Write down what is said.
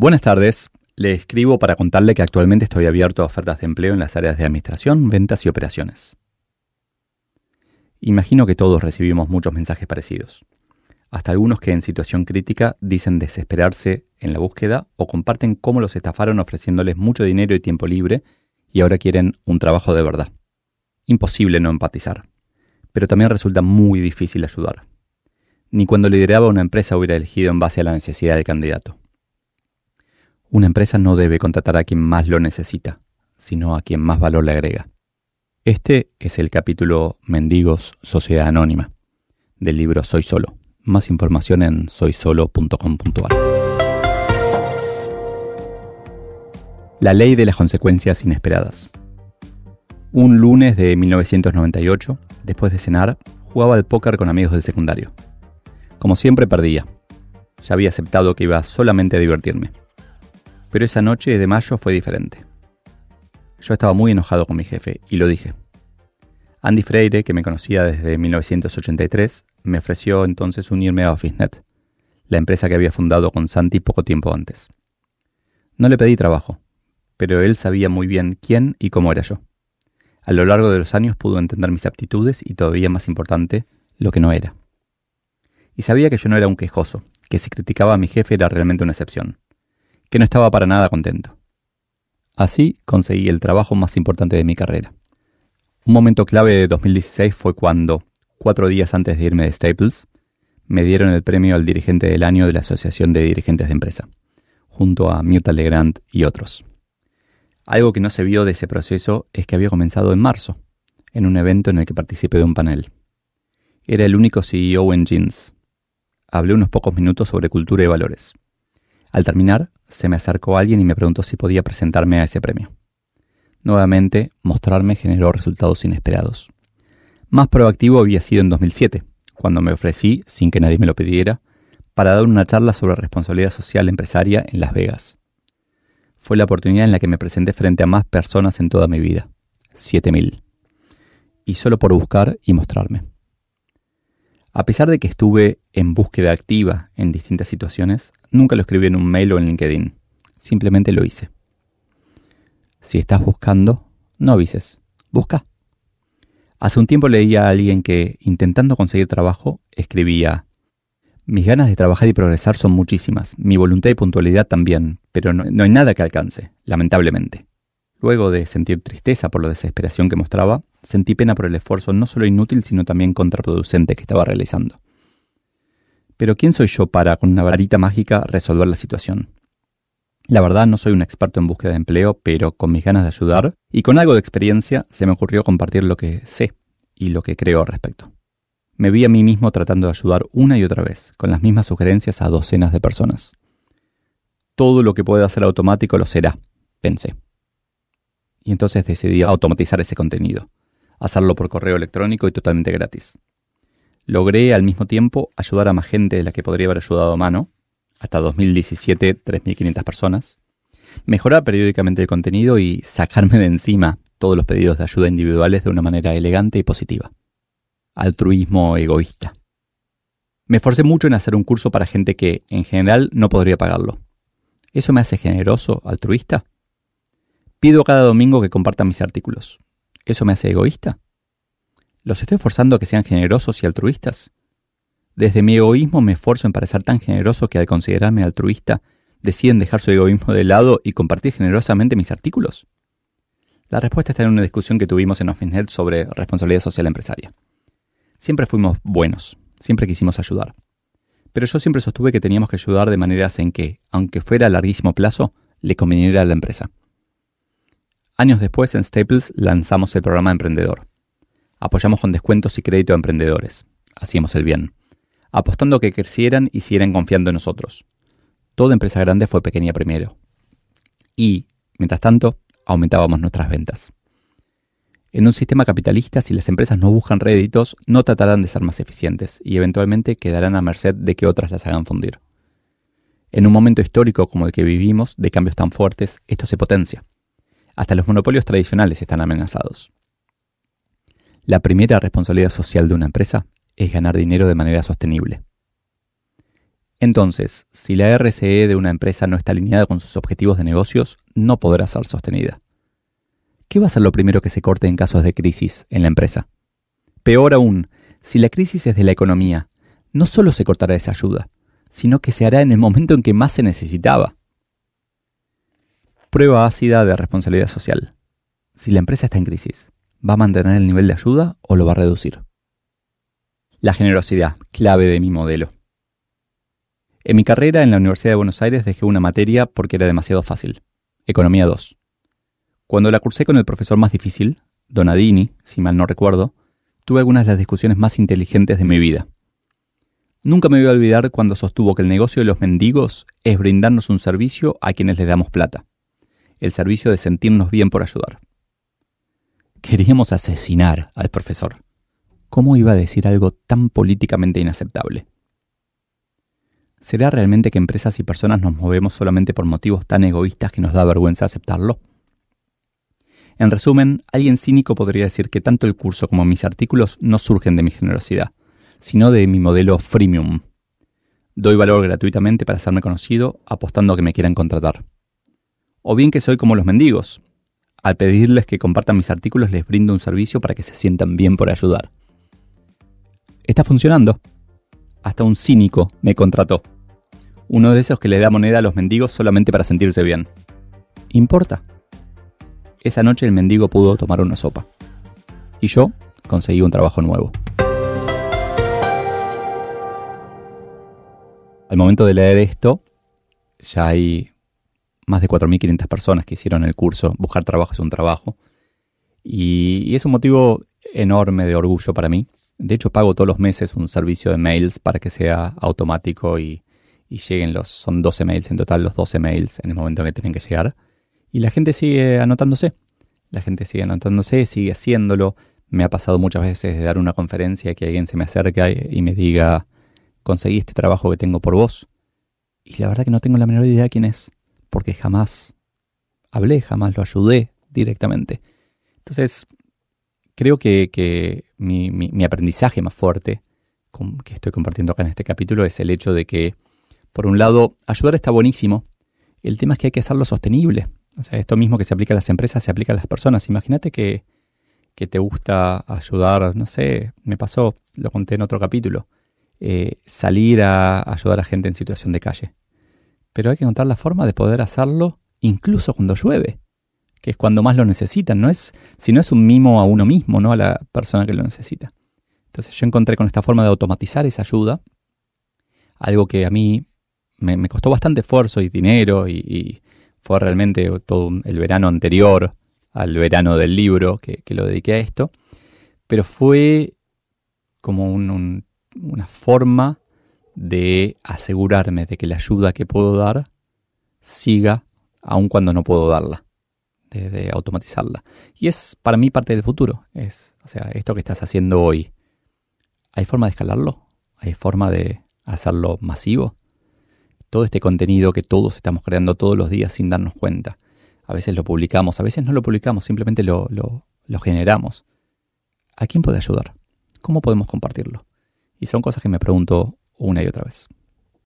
Buenas tardes. Le escribo para contarle que actualmente estoy abierto a ofertas de empleo en las áreas de administración, ventas y operaciones. Imagino que todos recibimos muchos mensajes parecidos. Hasta algunos que en situación crítica dicen desesperarse en la búsqueda o comparten cómo los estafaron ofreciéndoles mucho dinero y tiempo libre y ahora quieren un trabajo de verdad. Imposible no empatizar, pero también resulta muy difícil ayudar. Ni cuando lideraba una empresa hubiera elegido en base a la necesidad del candidato. Una empresa no debe contratar a quien más lo necesita, sino a quien más valor le agrega. Este es el capítulo Mendigos Sociedad Anónima del libro Soy Solo. Más información en soysolo.com.ar. La ley de las consecuencias inesperadas. Un lunes de 1998, después de cenar, jugaba al póker con amigos del secundario. Como siempre perdía. Ya había aceptado que iba solamente a divertirme. Pero esa noche de mayo fue diferente. Yo estaba muy enojado con mi jefe y lo dije. Andy Freire, que me conocía desde 1983, me ofreció entonces unirme a OfficeNet, la empresa que había fundado con Santi poco tiempo antes. No le pedí trabajo, pero él sabía muy bien quién y cómo era yo. A lo largo de los años pudo entender mis aptitudes y todavía más importante, lo que no era. Y sabía que yo no era un quejoso, que si criticaba a mi jefe era realmente una excepción que no estaba para nada contento. Así conseguí el trabajo más importante de mi carrera. Un momento clave de 2016 fue cuando, cuatro días antes de irme de Staples, me dieron el premio al dirigente del año de la Asociación de Dirigentes de Empresa, junto a Mirta Legrand y otros. Algo que no se vio de ese proceso es que había comenzado en marzo, en un evento en el que participé de un panel. Era el único CEO en Jeans. Hablé unos pocos minutos sobre cultura y valores. Al terminar, se me acercó alguien y me preguntó si podía presentarme a ese premio. Nuevamente, mostrarme generó resultados inesperados. Más proactivo había sido en 2007, cuando me ofrecí, sin que nadie me lo pidiera, para dar una charla sobre responsabilidad social empresaria en Las Vegas. Fue la oportunidad en la que me presenté frente a más personas en toda mi vida, 7000, y solo por buscar y mostrarme. A pesar de que estuve en búsqueda activa en distintas situaciones, nunca lo escribí en un mail o en LinkedIn. Simplemente lo hice. Si estás buscando, no avises. Busca. Hace un tiempo leí a alguien que, intentando conseguir trabajo, escribía, Mis ganas de trabajar y progresar son muchísimas, mi voluntad y puntualidad también, pero no, no hay nada que alcance, lamentablemente. Luego de sentir tristeza por la desesperación que mostraba, sentí pena por el esfuerzo no solo inútil, sino también contraproducente que estaba realizando. Pero ¿quién soy yo para, con una varita mágica, resolver la situación? La verdad no soy un experto en búsqueda de empleo, pero con mis ganas de ayudar y con algo de experiencia se me ocurrió compartir lo que sé y lo que creo al respecto. Me vi a mí mismo tratando de ayudar una y otra vez, con las mismas sugerencias a docenas de personas. Todo lo que pueda ser automático lo será, pensé y entonces decidí automatizar ese contenido, hacerlo por correo electrónico y totalmente gratis. Logré al mismo tiempo ayudar a más gente de la que podría haber ayudado a mano, hasta 2017 3.500 personas, mejorar periódicamente el contenido y sacarme de encima todos los pedidos de ayuda individuales de una manera elegante y positiva. Altruismo egoísta. Me esforcé mucho en hacer un curso para gente que, en general, no podría pagarlo. ¿Eso me hace generoso, altruista? Pido cada domingo que compartan mis artículos. ¿Eso me hace egoísta? ¿Los estoy forzando a que sean generosos y altruistas? Desde mi egoísmo me esfuerzo en parecer tan generoso que al considerarme altruista deciden dejar su egoísmo de lado y compartir generosamente mis artículos. La respuesta está en una discusión que tuvimos en OfficeNet sobre responsabilidad social empresaria. Siempre fuimos buenos, siempre quisimos ayudar. Pero yo siempre sostuve que teníamos que ayudar de maneras en que, aunque fuera a larguísimo plazo, le conveniera a la empresa. Años después, en Staples lanzamos el programa Emprendedor. Apoyamos con descuentos y crédito a emprendedores. Hacíamos el bien. Apostando que crecieran y siguieran confiando en nosotros. Toda empresa grande fue pequeña primero. Y, mientras tanto, aumentábamos nuestras ventas. En un sistema capitalista, si las empresas no buscan réditos, no tratarán de ser más eficientes y eventualmente quedarán a merced de que otras las hagan fundir. En un momento histórico como el que vivimos, de cambios tan fuertes, esto se potencia. Hasta los monopolios tradicionales están amenazados. La primera responsabilidad social de una empresa es ganar dinero de manera sostenible. Entonces, si la RCE de una empresa no está alineada con sus objetivos de negocios, no podrá ser sostenida. ¿Qué va a ser lo primero que se corte en casos de crisis en la empresa? Peor aún, si la crisis es de la economía, no solo se cortará esa ayuda, sino que se hará en el momento en que más se necesitaba. Prueba ácida de responsabilidad social. Si la empresa está en crisis, ¿va a mantener el nivel de ayuda o lo va a reducir? La generosidad, clave de mi modelo. En mi carrera en la Universidad de Buenos Aires dejé una materia porque era demasiado fácil. Economía 2. Cuando la cursé con el profesor más difícil, Donadini, si mal no recuerdo, tuve algunas de las discusiones más inteligentes de mi vida. Nunca me voy a olvidar cuando sostuvo que el negocio de los mendigos es brindarnos un servicio a quienes les damos plata el servicio de sentirnos bien por ayudar. Queríamos asesinar al profesor. ¿Cómo iba a decir algo tan políticamente inaceptable? ¿Será realmente que empresas y personas nos movemos solamente por motivos tan egoístas que nos da vergüenza aceptarlo? En resumen, alguien cínico podría decir que tanto el curso como mis artículos no surgen de mi generosidad, sino de mi modelo freemium. Doy valor gratuitamente para hacerme conocido, apostando a que me quieran contratar o bien que soy como los mendigos. Al pedirles que compartan mis artículos les brindo un servicio para que se sientan bien por ayudar. Está funcionando. Hasta un cínico me contrató. Uno de esos que le da moneda a los mendigos solamente para sentirse bien. ¿Importa? Esa noche el mendigo pudo tomar una sopa. Y yo conseguí un trabajo nuevo. Al momento de leer esto, ya hay más de 4.500 personas que hicieron el curso. Buscar trabajo es un trabajo. Y, es un motivo enorme de orgullo para mí. De hecho, pago todos los meses un servicio de mails para que sea automático y, lleguen los... Son 12 mails en total, los 12 mails en el momento en que tienen que llegar. Y la gente sigue anotándose. La gente sigue anotándose, sigue haciéndolo. Me ha pasado muchas veces de dar una conferencia que alguien se me acerca y me diga, conseguí este trabajo que tengo por vos. Y la verdad que no tengo la menor idea de quién es porque jamás hablé, jamás lo ayudé directamente. Entonces, creo que, mi, aprendizaje más fuerte que estoy compartiendo acá en este capítulo es el hecho de que, por un lado, ayudar está buenísimo. El tema es que hay que hacerlo sostenible. O sea, esto mismo que se aplica a las empresas se aplica a las personas. Imagínate que, que te gusta ayudar, no sé, me pasó, lo conté en otro capítulo, eh, salir a ayudar a gente en situación de calle pero hay que encontrar la forma de poder hacerlo incluso cuando llueve, que es cuando más lo necesitan, no es, si no es un mimo a uno mismo, no a la persona que lo necesita. Entonces yo encontré con esta forma de automatizar esa ayuda, algo que a mí me, costó bastante esfuerzo y dinero y, fue realmente todo el verano anterior al verano del libro que, lo dediqué a esto, pero fue como una forma de asegurarme de que la ayuda que puedo dar siga aun cuando no puedo darla, de, automatizarla. Y es para mí parte del futuro. Es, o sea, esto que estás haciendo hoy, ¿hay forma de escalarlo? ¿Hay forma de hacerlo masivo? Todo este contenido que todos estamos creando todos los días sin darnos cuenta. A veces lo publicamos, a veces no lo publicamos, simplemente lo, lo generamos. ¿A quién puede ayudar? ¿Cómo podemos compartirlo? Y son cosas que me pregunto una y otra vez.